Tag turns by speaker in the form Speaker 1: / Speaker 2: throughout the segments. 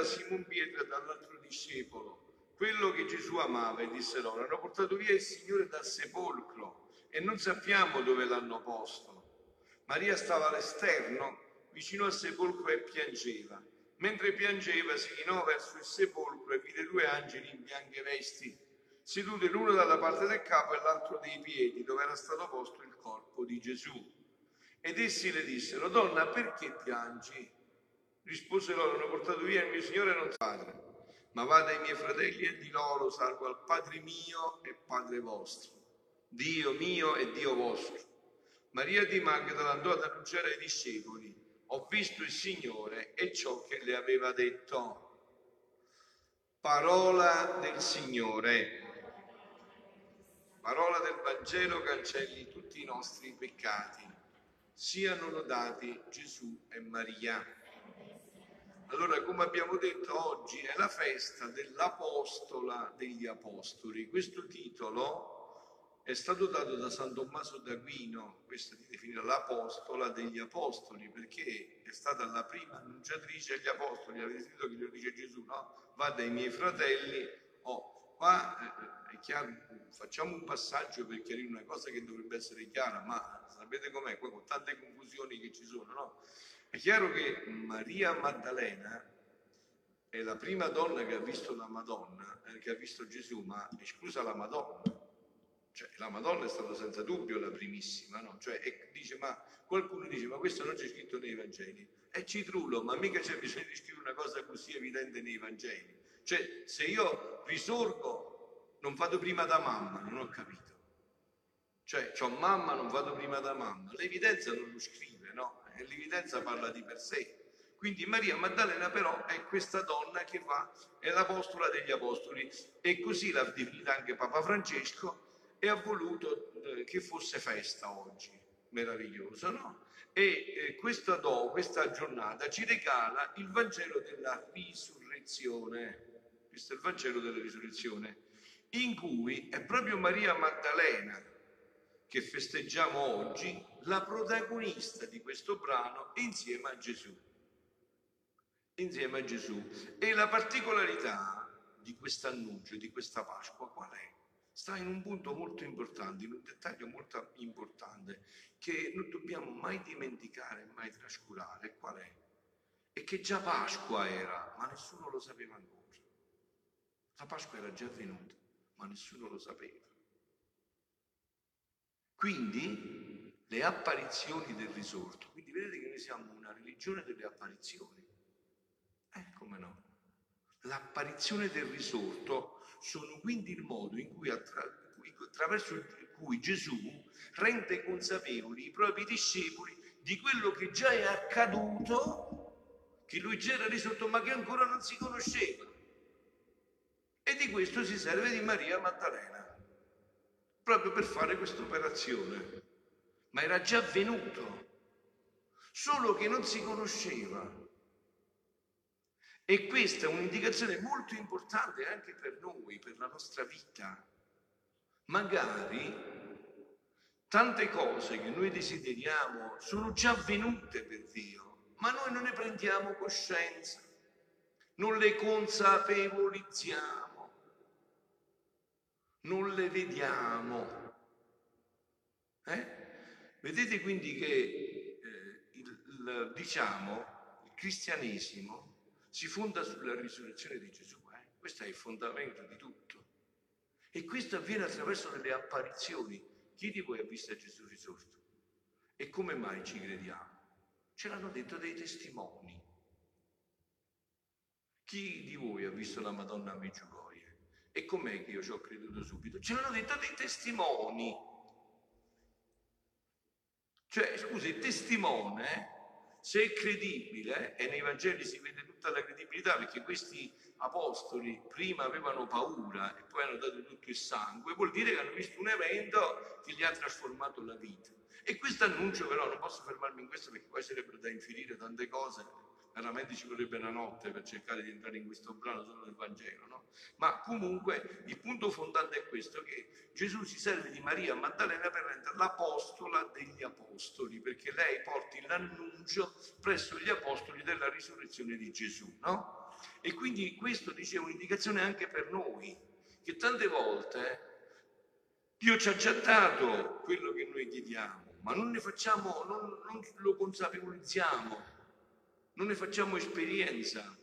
Speaker 1: da Simon Pietro e dall'altro discepolo, quello che Gesù amava, e disse loro, hanno portato via il Signore dal sepolcro e non sappiamo dove l'hanno posto. Maria stava all'esterno, vicino al sepolcro e piangeva. Mentre piangeva si chinò verso il sepolcro e vide due angeli in bianche vesti, seduti l'uno dalla parte del capo e l'altro dei piedi, dove era stato posto il corpo di Gesù. Ed essi le dissero, donna, perché piangi? Rispose loro, hanno portato via il mio Signore non padre, ma vada ai miei fratelli e di loro, salvo al Padre mio e Padre vostro, Dio mio e Dio vostro. Maria di Magdala andò ad annunciare ai discepoli, ho visto il Signore e ciò che le aveva detto. Parola del Signore. Parola del Vangelo cancelli tutti i nostri peccati. Siano lodati Gesù e Maria. Allora, come abbiamo detto, oggi è la festa dell'Apostola degli Apostoli. Questo titolo è stato dato da San Tommaso d'Aquino, questa di definire l'Apostola degli Apostoli, perché è stata la prima annunciatrice agli Apostoli. Avete sentito che lo dice Gesù, no? Va dai miei fratelli. Oh, qua eh, è chiaro, facciamo un passaggio per chiarire una cosa che dovrebbe essere chiara, ma sapete com'è? Qua con tante confusioni che ci sono, no? È chiaro che Maria Maddalena è la prima donna che ha visto la Madonna, eh, che ha visto Gesù, ma esclusa la Madonna. Cioè, la Madonna è stata senza dubbio la primissima, no? Cioè, dice, ma qualcuno dice, ma questo non c'è scritto nei Vangeli. È citrullo, ma mica c'è bisogno di scrivere una cosa così evidente nei Vangeli. Cioè, se io risorgo, non vado prima da mamma, non ho capito. Cioè, ho mamma, non vado prima da mamma. L'evidenza non lo scrive, no? E l'evidenza parla di per sé. Quindi Maria Maddalena però è questa donna che va, è l'apostola degli apostoli e così l'ha definita anche Papa Francesco e ha voluto eh, che fosse festa oggi, meraviglioso, no? E eh, questa, do, questa giornata ci regala il Vangelo della risurrezione, questo è il Vangelo della risurrezione, in cui è proprio Maria Maddalena che festeggiamo oggi, la protagonista di questo brano insieme a Gesù. Insieme a Gesù. E la particolarità di questo annuncio, di questa Pasqua, qual è? Sta in un punto molto importante, in un dettaglio molto importante, che non dobbiamo mai dimenticare, mai trascurare. Qual è? E che già Pasqua era, ma nessuno lo sapeva ancora. La Pasqua era già venuta, ma nessuno lo sapeva. Quindi le apparizioni del risorto, quindi vedete che noi siamo una religione delle apparizioni. Eh, come no? L'apparizione del risorto sono quindi il modo in cui attraverso cui Gesù rende consapevoli i propri discepoli di quello che già è accaduto, che lui già era risorto ma che ancora non si conosceva. E di questo si serve di Maria Maddalena proprio per fare questa operazione, ma era già avvenuto, solo che non si conosceva. E questa è un'indicazione molto importante anche per noi, per la nostra vita. Magari tante cose che noi desideriamo sono già avvenute per Dio, ma noi non ne prendiamo coscienza, non le consapevolizziamo non le vediamo. Eh? Vedete quindi che eh, il, il, diciamo, il cristianesimo si fonda sulla risurrezione di Gesù. Eh? Questo è il fondamento di tutto. E questo avviene attraverso delle apparizioni. Chi di voi ha visto Gesù risorto? E come mai ci crediamo? Ce l'hanno detto dei testimoni. Chi di voi ha visto la Madonna Meggiugorje? E com'è che io ci ho creduto subito? Ce l'hanno detto dei testimoni. Cioè, scusi, il testimone, se è credibile, e nei Vangeli si vede tutta la credibilità, perché questi apostoli prima avevano paura e poi hanno dato tutto il sangue, vuol dire che hanno visto un evento che gli ha trasformato la vita. E questo annuncio però, non posso fermarmi in questo perché poi sarebbero da infierire tante cose, veramente ci vorrebbe una notte per cercare di entrare in questo brano solo del Vangelo, no? Ma comunque il punto fondante è questo, che Gesù si serve di Maria Maddalena per rendere l'apostola degli apostoli, perché lei porti l'annuncio presso gli apostoli della risurrezione di Gesù, no? E quindi questo dice un'indicazione anche per noi, che tante volte Dio ci ha già dato quello che noi chiediamo, ma non ne facciamo, non, non lo consapevolizziamo, non ne facciamo esperienza.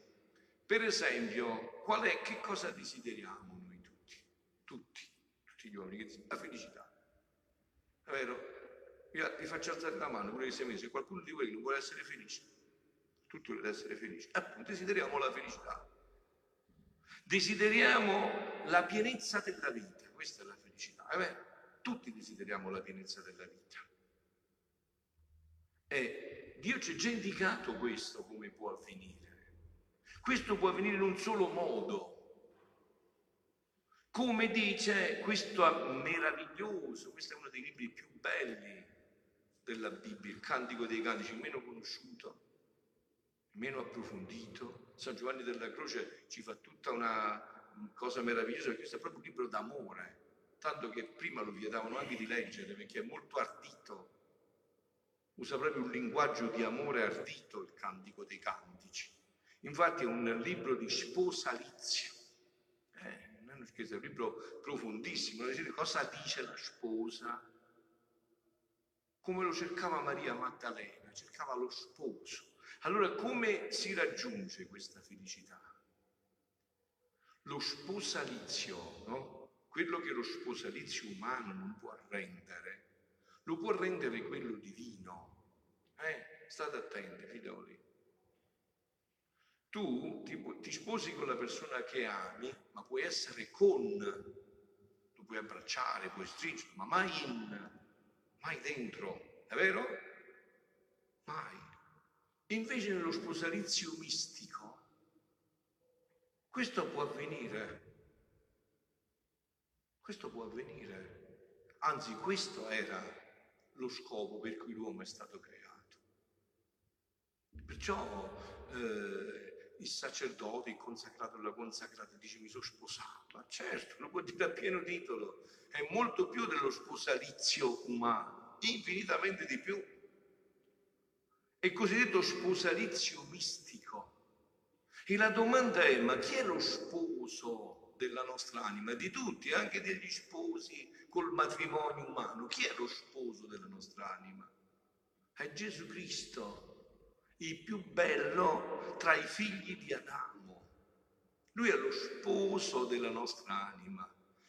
Speaker 1: Per esempio, qual è, che cosa desideriamo noi tutti? Tutti, tutti gli uomini, la felicità. È vero? Io vi faccio alzare la mano, pure che sei mesi, qualcuno di voi non vuole essere felice. Tutti volete essere felici. Appunto, desideriamo la felicità. Desideriamo la pienezza della vita, questa è la felicità. È vero? Tutti desideriamo la pienezza della vita. E Dio ci ha già indicato questo come può avvenire. Questo può avvenire in un solo modo. Come dice questo meraviglioso, questo è uno dei libri più belli della Bibbia, il Cantico dei Cantici, meno conosciuto, meno approfondito. San Giovanni della Croce ci fa tutta una cosa meravigliosa, perché questo è proprio un libro d'amore, tanto che prima lo vietavano anche di leggere, perché è molto ardito, usa proprio un linguaggio di amore ardito il Cantico dei Cantici. Infatti è un libro di sposalizio. Eh, non scherzo, è un libro profondissimo. Cosa dice la sposa? come lo cercava Maria Maddalena, cercava lo sposo. Allora come si raggiunge questa felicità? Lo sposalizio, no? quello che lo sposalizio umano non può rendere, lo può rendere quello divino. Eh? State attenti, figlioli. Tu ti, ti sposi con la persona che ami, ma puoi essere con, lo puoi abbracciare, puoi stringere, ma mai in mai dentro, è vero? Mai. Invece nello sposalizio mistico, questo può avvenire. Questo può avvenire. Anzi, questo era lo scopo per cui l'uomo è stato creato. Perciò eh, il sacerdote, il consacrato, la consacrata dice mi sono sposato. Ah, certo, lo può dire a pieno titolo è molto più dello sposalizio umano, infinitamente di più. È cosiddetto sposalizio mistico. E la domanda è, ma chi è lo sposo della nostra anima? Di tutti, anche degli sposi col matrimonio umano. Chi è lo sposo della nostra anima? È Gesù Cristo, il più bello tra i figli di Adamo. Lui è lo sposo della nostra anima.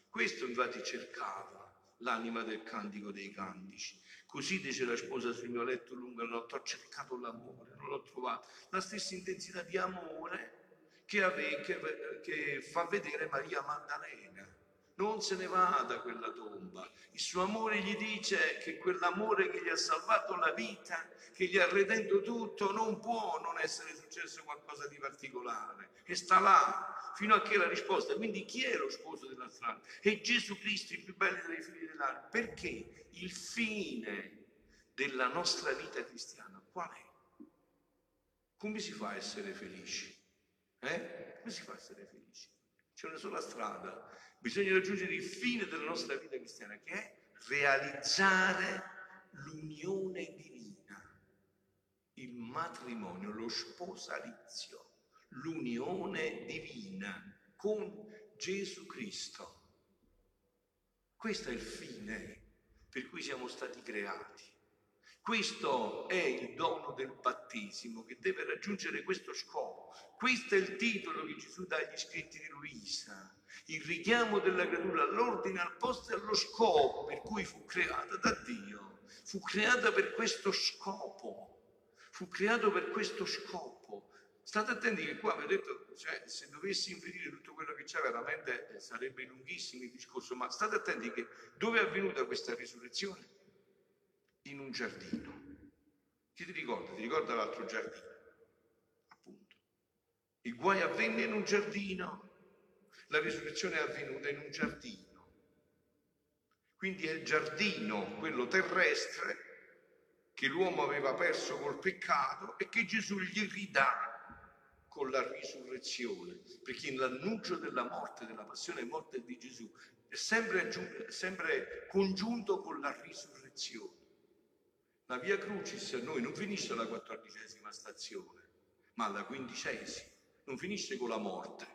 Speaker 1: Questo infatti cercava l'anima del cantico dei cantici. Così dice la sposa sul mio letto lungo la notte, ho cercato l'amore, non l'ho trovato. La stessa intensità di amore che, ave, che, che fa vedere Maria Maddalena. Non se ne va da quella tomba. Il suo amore gli dice che quell'amore che gli ha salvato la vita, che gli ha redento tutto, non può non essere successo qualcosa di particolare. E sta là, fino a che la risposta. Quindi chi è lo sposo della strada? È Gesù Cristo, il più bello dei figli dell'anima. Perché il fine della nostra vita cristiana qual è? Come si fa a essere felici? Eh? Come si fa a essere felici? C'è una sola strada. Bisogna raggiungere il fine della nostra vita cristiana, che è realizzare l'unione divina, il matrimonio, lo sposalizio l'unione divina con Gesù Cristo. Questo è il fine per cui siamo stati creati. Questo è il dono del battesimo che deve raggiungere questo scopo. Questo è il titolo che Gesù dà agli scritti di Luisa, il richiamo della creatura all'ordine, al posto e allo scopo per cui fu creata da Dio. Fu creata per questo scopo, fu creato per questo scopo. State attenti che qua vi ho detto, cioè, se dovessi infinire tutto quello che c'è veramente eh, sarebbe lunghissimo il discorso, ma state attenti che dove è avvenuta questa risurrezione? In un giardino. Chi ti ricorda? Ti ricorda l'altro giardino? Appunto. Il guai avvenne in un giardino, la risurrezione è avvenuta in un giardino. Quindi è il giardino, quello terrestre, che l'uomo aveva perso col peccato e che Gesù gli ridà con la risurrezione, perché l'annuncio della morte, della passione e morte di Gesù è sempre, è sempre congiunto con la risurrezione. La via Crucis a noi non finisce alla quattordicesima stazione, ma alla quindicesima. non finisce con la morte,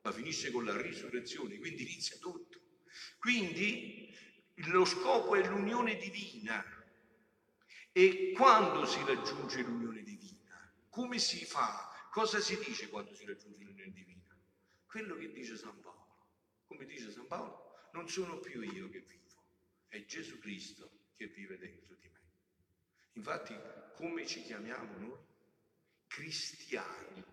Speaker 1: ma finisce con la risurrezione, quindi inizia tutto. Quindi lo scopo è l'unione divina. E quando si raggiunge l'unione divina? Come si fa? Cosa si dice quando si raggiunge l'unione divina? Quello che dice San Paolo. Come dice San Paolo, non sono più io che vivo, è Gesù Cristo che vive dentro di me. Infatti, come ci chiamiamo noi? Cristiani.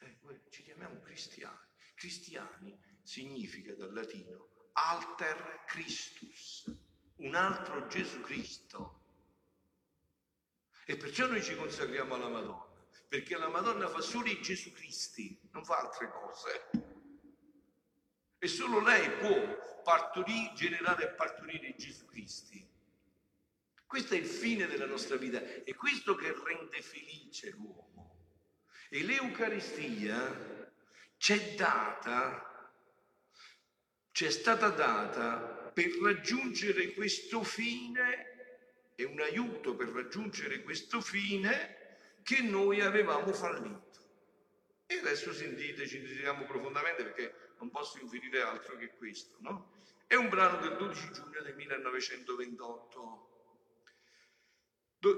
Speaker 1: Eh, ci chiamiamo cristiani. Cristiani significa dal latino alter Christus, un altro Gesù Cristo. E perciò noi ci consacriamo alla Madonna, perché la Madonna fa solo i Gesù Cristi, non fa altre cose. E solo lei può partorire, generare e partorire Gesù Cristi. Questo è il fine della nostra vita, è questo che rende felice l'uomo. E l'Eucaristia c'è data, c'è stata data per raggiungere questo fine, è un aiuto per raggiungere questo fine che noi avevamo fallito. E adesso sentite, ci desideriamo profondamente perché non posso inferire altro che questo, no? È un brano del 12 giugno del 1928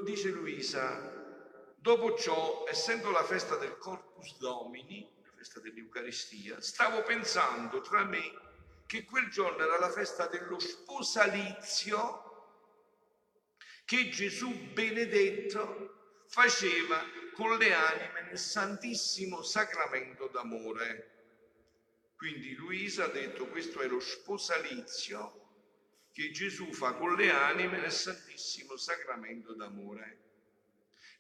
Speaker 1: dice Luisa, dopo ciò, essendo la festa del Corpus Domini, la festa dell'Eucaristia, stavo pensando tra me che quel giorno era la festa dello sposalizio che Gesù benedetto faceva con le anime nel Santissimo Sacramento d'amore. Quindi Luisa ha detto questo è lo sposalizio che Gesù fa con le anime nel Santissimo Sacramento d'amore.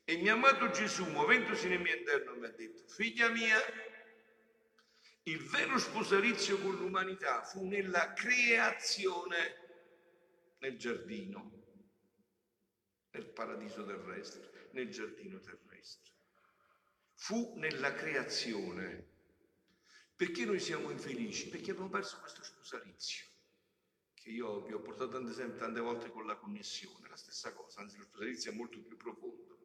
Speaker 1: E mio amato Gesù, muovendosi nel mio interno, mi ha detto, figlia mia, il vero sposalizio con l'umanità fu nella creazione nel giardino, nel paradiso terrestre, nel giardino terrestre. Fu nella creazione. Perché noi siamo infelici? Perché abbiamo perso questo sposalizio che io vi ho portato tante, tante volte con la connessione, la stessa cosa, anzi lo sposalizio è molto più profondo,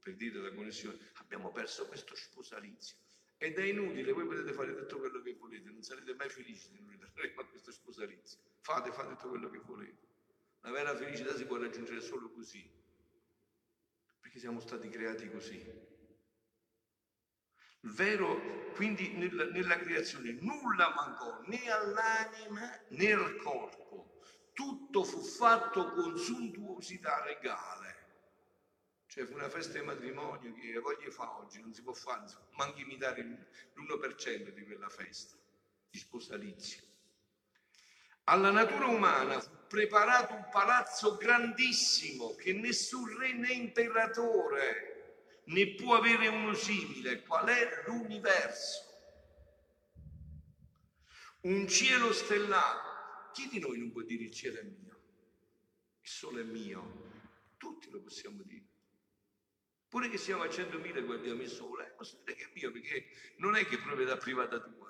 Speaker 1: per dire la connessione, abbiamo perso questo sposalizio. Ed è inutile, voi potete fare tutto quello che volete, non sarete mai felici se non ritorneremo a questo sposalizio, fate, fate tutto quello che volete, la vera felicità si può raggiungere solo così, perché siamo stati creati così. Vero, quindi nella, nella creazione nulla mancò né all'anima né al corpo, tutto fu fatto con suntuosità regale. Cioè fu una festa di matrimonio che voglia fa oggi, non si può fare, manca imitare l'1% di quella festa di sposalizio. Alla natura umana fu preparato un palazzo grandissimo che nessun re né imperatore ne può avere uno simile. Qual è l'universo? Un cielo stellato. Chi di noi non può dire il cielo è mio? Il sole è mio? Tutti lo possiamo dire. Pure che siamo a 100.000 e guardiamo il sole, posso dire che è mio perché non è che è proprietà privata tua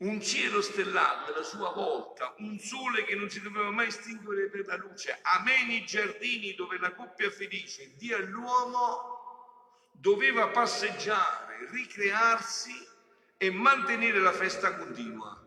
Speaker 1: un cielo stellato alla sua volta, un sole che non si doveva mai estinguere per la luce, ameni giardini dove la coppia felice, Dio e l'uomo, doveva passeggiare, ricrearsi e mantenere la festa continua.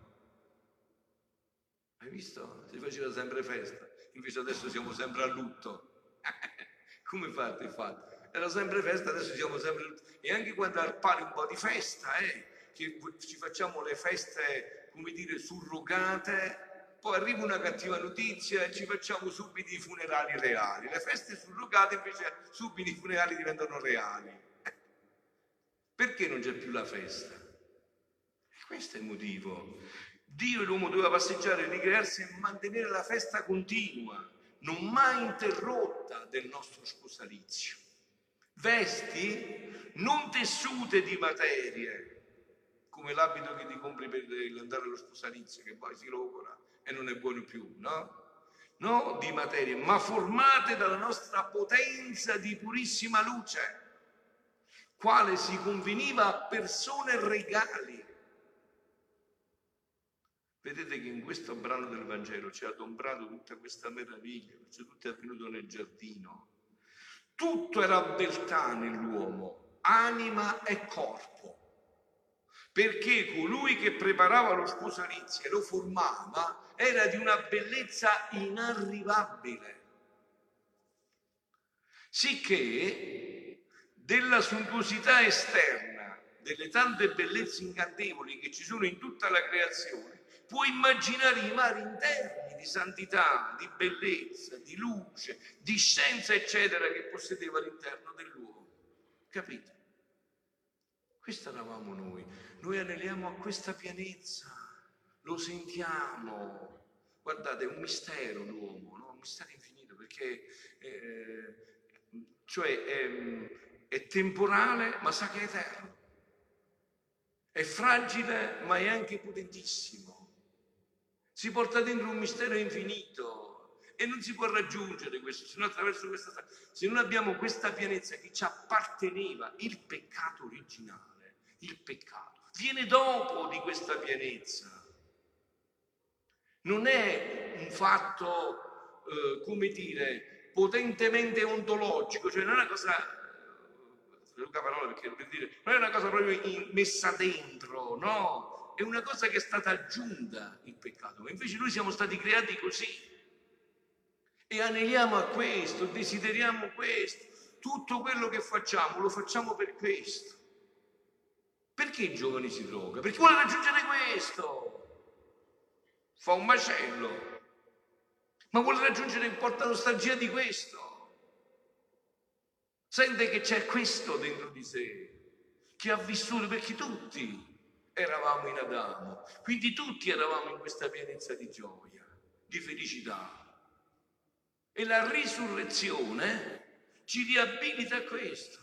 Speaker 1: Hai visto? Si faceva sempre festa, invece adesso siamo sempre a lutto. Come fate? Fate? Era sempre festa, adesso siamo sempre a lutto. E anche quando appare un po' di festa, eh, che ci facciamo le feste, come dire, surrogate, poi arriva una cattiva notizia e ci facciamo subito i funerali reali. Le feste surrogate invece subito i funerali diventano reali. Perché non c'è più la festa? questo è il motivo. Dio e l'uomo doveva passeggiare, ricrearsi e mantenere la festa continua, non mai interrotta del nostro sposalizio. Vesti non tessute di materie, come l'abito che ti compri per andare allo sposalizio, che poi si logora e non è buono più, no? No, di materie, ma formate dalla nostra potenza di purissima luce, quale si conveniva a persone regali. Vedete che in questo brano del Vangelo ci ha adombrato tutta questa meraviglia, perché tutto è avvenuto nel giardino. Tutto era beltà nell'uomo, anima e corpo. Perché colui che preparava lo sposalizio e lo formava era di una bellezza inarrivabile. Sicché della suntuosità esterna, delle tante bellezze incantevoli che ci sono in tutta la creazione, può immaginare i mari interni di santità, di bellezza, di luce, di scienza, eccetera, che possedeva all'interno dell'uomo. Capite? Questa eravamo noi. Noi aneliamo a questa pienezza, lo sentiamo. Guardate, è un mistero l'uomo, no? un mistero infinito, perché eh, cioè è, è temporale, ma sa che è eterno. È fragile, ma è anche potentissimo. Si porta dentro un mistero infinito e non si può raggiungere questo se non attraverso questa. Se non abbiamo questa pienezza che ci apparteneva, il peccato originale, il peccato, viene dopo di questa pienezza. Non è un fatto, eh, come dire, potentemente ontologico, cioè non è una cosa Luca parola perché per dire, non è una cosa proprio in, messa dentro, no, è una cosa che è stata aggiunta il peccato, invece noi siamo stati creati così. E aneliamo a questo, desideriamo questo, tutto quello che facciamo lo facciamo per questo. Perché i giovani si droga? Perché vuole raggiungere questo, fa un macello, ma vuole raggiungere, porta nostalgia di questo. Sente che c'è questo dentro di sé, che ha vissuto, perché tutti eravamo in Adamo, quindi tutti eravamo in questa pienezza di gioia, di felicità. E la risurrezione ci riabilita a questo.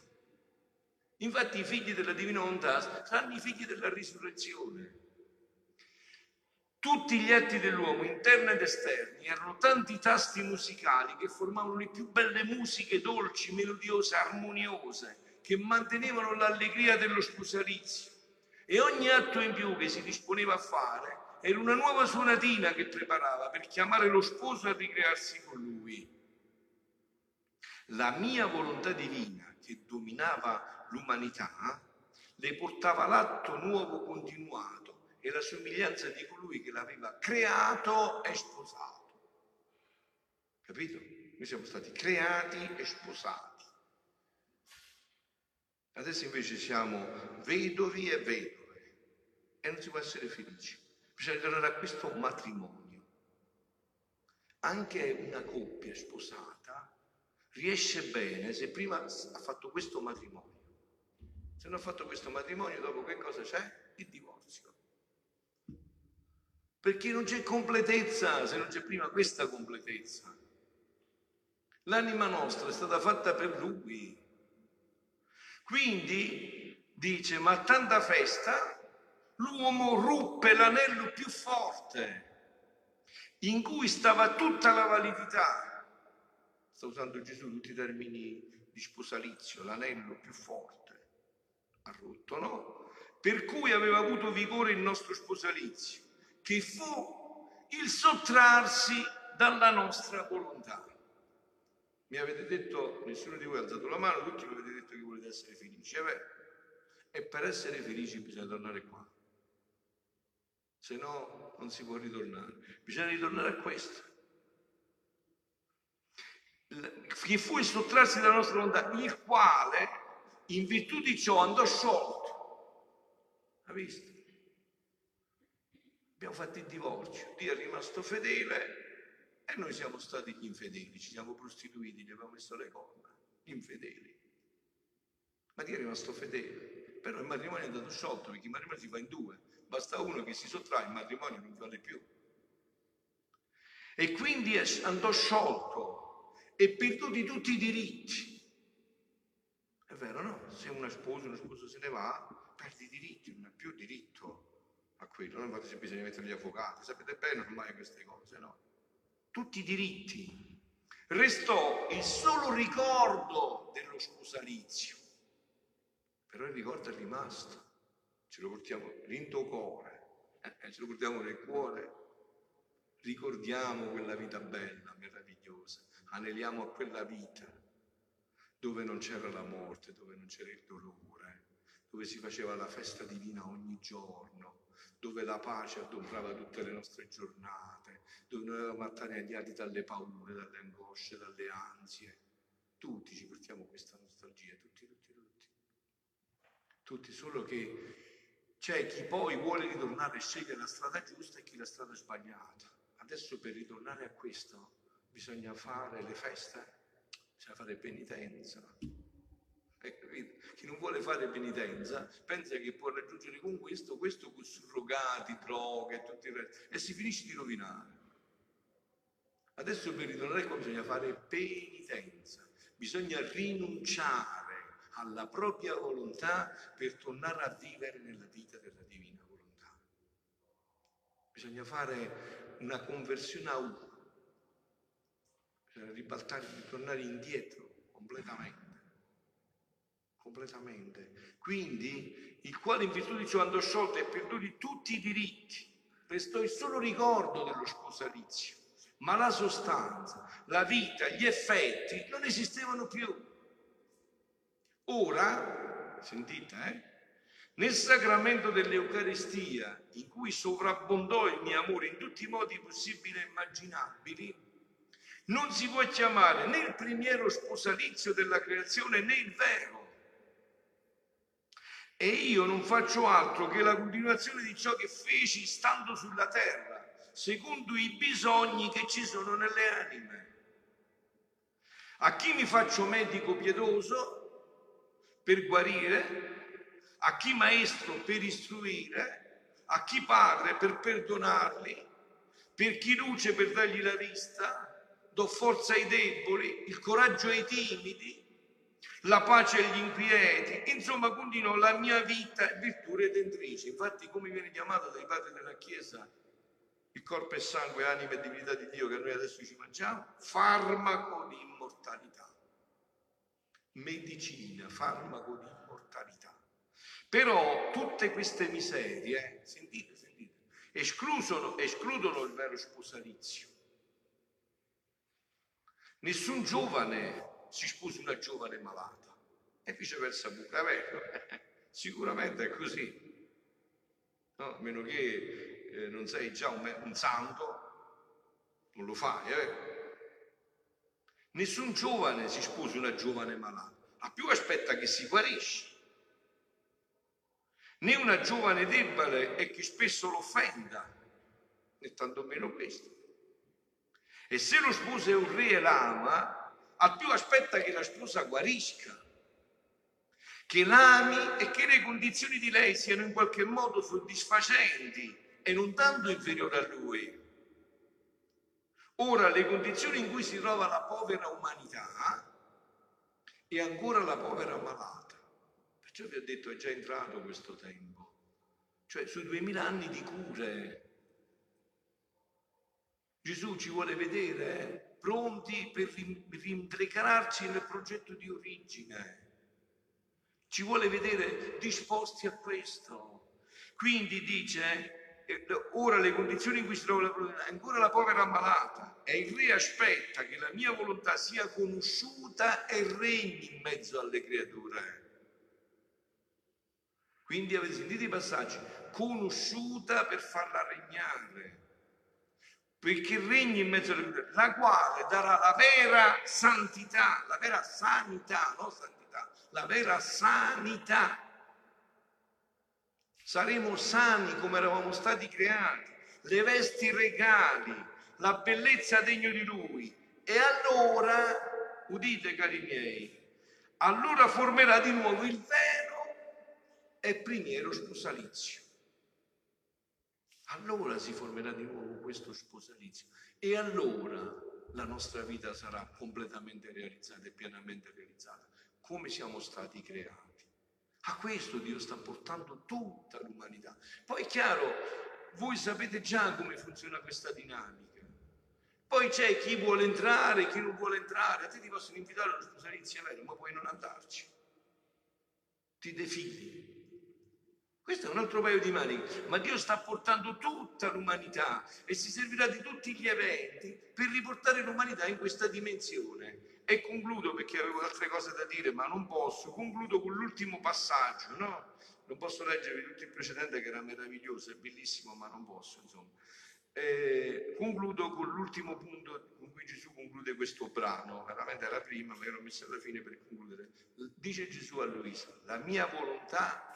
Speaker 1: Infatti i figli della divina volontà saranno i figli della risurrezione. Tutti gli atti dell'uomo, interni ed esterni, erano tanti tasti musicali che formavano le più belle musiche dolci, melodiose, armoniose, che mantenevano l'allegria dello sposalizio. E ogni atto in più che si disponeva a fare era una nuova suonatina che preparava per chiamare lo sposo a ricrearsi con lui. La mia volontà divina che dominava l'umanità le portava l'atto nuovo continuato e la somiglianza di colui che l'aveva creato e sposato. Capito? Noi siamo stati creati e sposati. Adesso invece siamo vedovi e vedove e non si può essere felici. Bisogna tornare a questo matrimonio. Anche una coppia sposata riesce bene se prima ha fatto questo matrimonio. Se non ha fatto questo matrimonio, dopo che cosa c'è? Il divorzio. Perché non c'è completezza se non c'è prima questa completezza. L'anima nostra è stata fatta per Lui. Quindi dice, ma a tanta festa l'uomo ruppe l'anello più forte in cui stava tutta la validità. Sta usando Gesù tutti i termini di sposalizio, l'anello più forte. Ha rotto, no? Per cui aveva avuto vigore il nostro sposalizio che fu il sottrarsi dalla nostra volontà. Mi avete detto, nessuno di voi ha alzato la mano, tutti mi avete detto che volete essere felici. È vero. E per essere felici bisogna tornare qua. Se no non si può ritornare. Bisogna ritornare a questo. Che fu il sottrarsi dalla nostra volontà, il quale in virtù di ciò andò sciolto. Ha visto? abbiamo fatto il divorzio, Dio è rimasto fedele e noi siamo stati gli infedeli, ci siamo prostituiti, gli abbiamo messo le corna, gli infedeli. Ma Dio è rimasto fedele, però il matrimonio è andato sciolto perché il matrimonio si fa in due, basta uno che si sottrae, il matrimonio non vale più. E quindi andò sciolto e perduti tutti i diritti. Vero, no? Se una sposa, uno sposo se ne va, perde i diritti, non ha più diritto a quello, non fate se bisogna mettere gli avvocati, sapete bene ormai queste cose, no? Tutti i diritti. Restò il solo ricordo dello sposalizio, però il ricordo è rimasto, ce lo portiamo l'into cuore, eh, ce lo portiamo nel cuore, ricordiamo quella vita bella, meravigliosa, aneliamo a quella vita dove non c'era la morte, dove non c'era il dolore dove si faceva la festa divina ogni giorno, dove la pace adombrava tutte le nostre giornate, dove noi eravamo attanagliati dalle paure, dalle angosce, dalle ansie. Tutti ci portiamo questa nostalgia, tutti, tutti, tutti. Tutti, solo che c'è chi poi vuole ritornare e sceglie la strada giusta e chi la strada sbagliata. Adesso per ritornare a questo bisogna fare le feste, bisogna fare penitenza. Chi non vuole fare penitenza pensa che può raggiungere con questo, questo con surrogati, droghe e tutto il resto, e si finisce di rovinare. Adesso per ritornare qua bisogna fare penitenza, bisogna rinunciare alla propria volontà per tornare a vivere nella vita della divina volontà. Bisogna fare una conversione a uno, bisogna ribaltare, ritornare indietro completamente completamente. Quindi, il quale in virtù di ciò andò sciolto e perduti tutti i diritti, restò il solo ricordo dello sposalizio, ma la sostanza, la vita, gli effetti non esistevano più. Ora, sentite, eh? Nel sacramento dell'Eucaristia, in cui sovrabbondò il mio amore in tutti i modi possibili e immaginabili, non si può chiamare né il primiero sposalizio della creazione né il vero, e io non faccio altro che la continuazione di ciò che feci stando sulla terra, secondo i bisogni che ci sono nelle anime. A chi mi faccio medico pietoso per guarire, a chi maestro per istruire, a chi padre per perdonarli, per chi luce per dargli la vista, do forza ai deboli, il coraggio ai timidi, la pace agli inquieti, insomma continuo la mia vita virtù redentrice. Infatti come viene chiamato dai padri della Chiesa il corpo e sangue, anima e divinità di Dio che noi adesso ci mangiamo? Farmaco di immortalità. Medicina, farmaco di immortalità. Però tutte queste miserie, sentite, sentite, escludono, escludono il vero sposalizio. Nessun giovane si sposa una giovane malata e viceversa è vero? Sicuramente è così. No? A meno che eh, non sei già un, un, santo, non lo fai, è vero? Nessun giovane si sposa una giovane malata, a più aspetta che si guarisce. Né una giovane debole e che spesso l'offenda, né tantomeno questo. E se lo sposo è un re e l'ama, al più aspetta che la sposa guarisca, che l'ami e che le condizioni di lei siano in qualche modo soddisfacenti e non tanto inferiori a lui. Ora, le condizioni in cui si trova la povera umanità e ancora la povera malata. Perciò vi ho detto è già entrato questo tempo, cioè sui duemila anni di cure. Gesù ci vuole vedere eh, pronti per rintegrarci nel progetto di origine. Ci vuole vedere disposti a questo. Quindi dice, eh, ora le condizioni in cui si trova la, ancora la povera ammalata e il re aspetta che la mia volontà sia conosciuta e regni in mezzo alle creature. Quindi avete sentito i passaggi, conosciuta per farla regnare perché regni in mezzo alle creature, la quale darà la vera santità, la vera sanità, non santità, la vera sanità. Saremo sani come eravamo stati creati, le vesti regali, la bellezza degno di Lui. E allora, udite cari miei, allora formerà di nuovo il vero e primiero sposalizio allora si formerà di nuovo questo sposalizio e allora la nostra vita sarà completamente realizzata e pienamente realizzata, come siamo stati creati. A questo Dio sta portando tutta l'umanità. Poi è chiaro, voi sapete già come funziona questa dinamica. Poi c'è chi vuole entrare, chi non vuole entrare. A te ti possono invitare allo sposalizio ma puoi non andarci. Ti defili. Questo è un altro paio di maniche, ma Dio sta portando tutta l'umanità e si servirà di tutti gli eventi per riportare l'umanità in questa dimensione. E concludo perché avevo altre cose da dire, ma non posso. Concludo con l'ultimo passaggio, no? Non posso leggervi tutto il precedente che era meraviglioso, è bellissimo, ma non posso, insomma. Eh, concludo con l'ultimo punto con cui Gesù conclude questo brano, veramente era prima, ma ero messo alla fine per concludere. Dice Gesù a Luisa, la mia volontà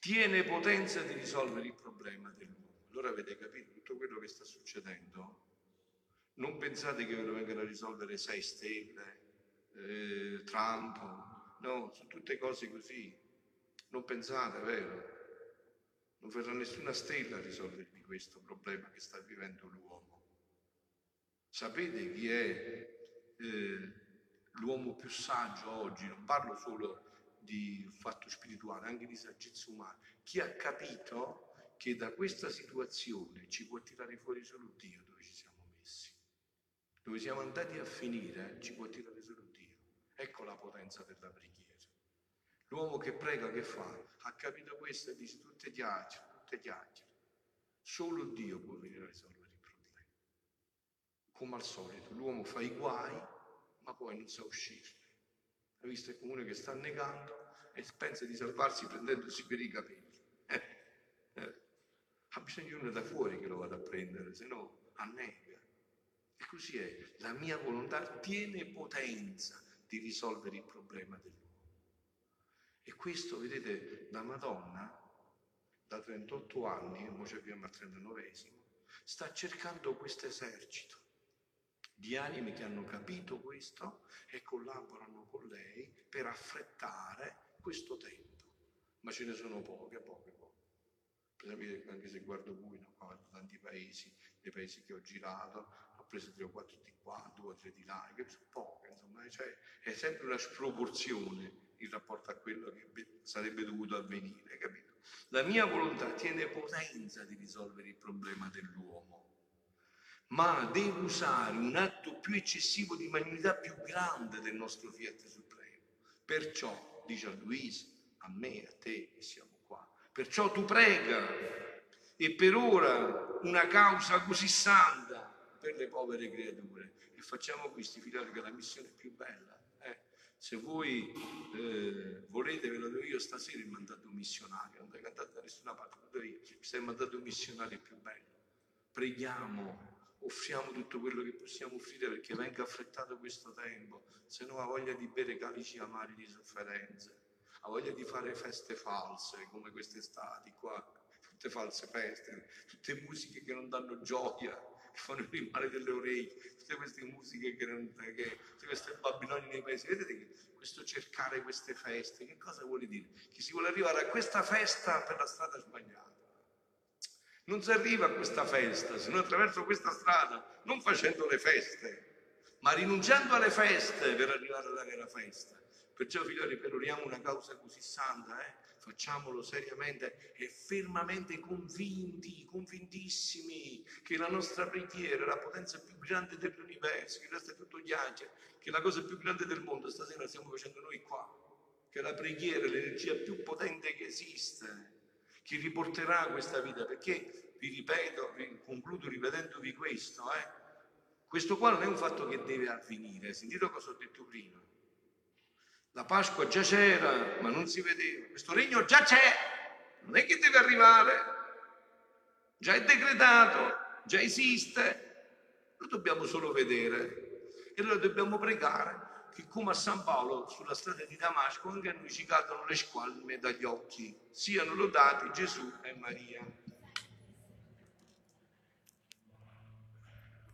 Speaker 1: tiene potenza di risolvere il problema dell'uomo. Allora avete capito tutto quello che sta succedendo? Non pensate che ve lo vengano a risolvere sei stelle, eh, Trump, no, sono tutte cose così. Non pensate, vero? Non verrà nessuna stella a risolvervi questo problema che sta vivendo l'uomo. Sapete chi è eh, l'uomo più saggio oggi? Non parlo solo di fatto spirituale, anche di saggezza umana. Chi ha capito che da questa situazione ci può tirare fuori solo Dio dove ci siamo messi dove siamo andati a finire, ci può tirare solo Dio. Ecco la potenza della preghiera. L'uomo che prega, che fa? Ha capito questo e dice tutte chiacchiere, tutte chiacchiere. Solo Dio può venire a risolvere i problemi. Come al solito, l'uomo fa i guai, ma poi non sa uscirne. Hai visto il comune che sta negando e pensa di salvarsi prendendosi per i capelli. Eh, eh. Ha bisogno di uno da fuori che lo vada a prendere, se no annega. E così è, la mia volontà tiene potenza di risolvere il problema dell'uomo. E questo, vedete, la Madonna, da 38 anni, ora ci abbiamo al 39 sta cercando questo esercito di anime che hanno capito questo e collaborano con lei per affrettare questo tempo. Ma ce ne sono poche, poche, poche. Anche se guardo voi, no, guardo tanti paesi, nei paesi che ho girato, preso tre o quattro di qua, due o tre di là, che sono poche, insomma, cioè, è sempre una sproporzione in rapporto a quello che sarebbe dovuto avvenire, capito? La mia volontà tiene potenza di risolvere il problema dell'uomo, ma deve usare un atto più eccessivo di magnanità più grande del nostro Fiat Supremo. Perciò, dice a Luisa, a me, a te che siamo qua, perciò tu prega e per ora una causa così santa per le povere creature. E facciamo questi filari che è la missione più bella. Eh. Se voi eh, volete, ve lo do io stasera il mandato missionario, non deve andare da nessuna parte, lo do io, questo è mandato missionario più bello. Preghiamo, offriamo tutto quello che possiamo offrire perché venga affrettato questo tempo, se no ha voglia di bere calici amari di sofferenze, ha voglia di fare feste false come quest'estate qua, tutte false feste, tutte musiche che non danno gioia, che fanno il male delle orecchie, tutte queste musiche che, non, che tutte queste babilonie nei paesi. Vedete che questo cercare queste feste, che cosa vuole dire? Che si vuole arrivare a questa festa per la strada sbagliata. Non si arriva a questa festa se non attraverso questa strada, non facendo le feste, ma rinunciando alle feste per arrivare alla vera festa. Perciò, figlioli, peroriamo una causa così santa, eh? facciamolo seriamente e fermamente convinti, convintissimi che la nostra preghiera è la potenza più grande dell'universo, che è tutto ghiaccio, che la cosa più grande del mondo stasera stiamo facendo noi qua, che la preghiera è l'energia più potente che esiste, che riporterà questa vita, perché vi ripeto, concludo ripetendovi questo, eh? questo qua non è un fatto che deve avvenire, sentite cosa ho detto prima la Pasqua già c'era, ma non si vedeva. Questo regno già c'è, non è che deve arrivare, già è decretato, già esiste, lo dobbiamo solo vedere. E allora dobbiamo pregare che come a San Paolo sulla strada di Damasco anche a noi ci cadono le squalme dagli occhi. Siano lodati Gesù e Maria.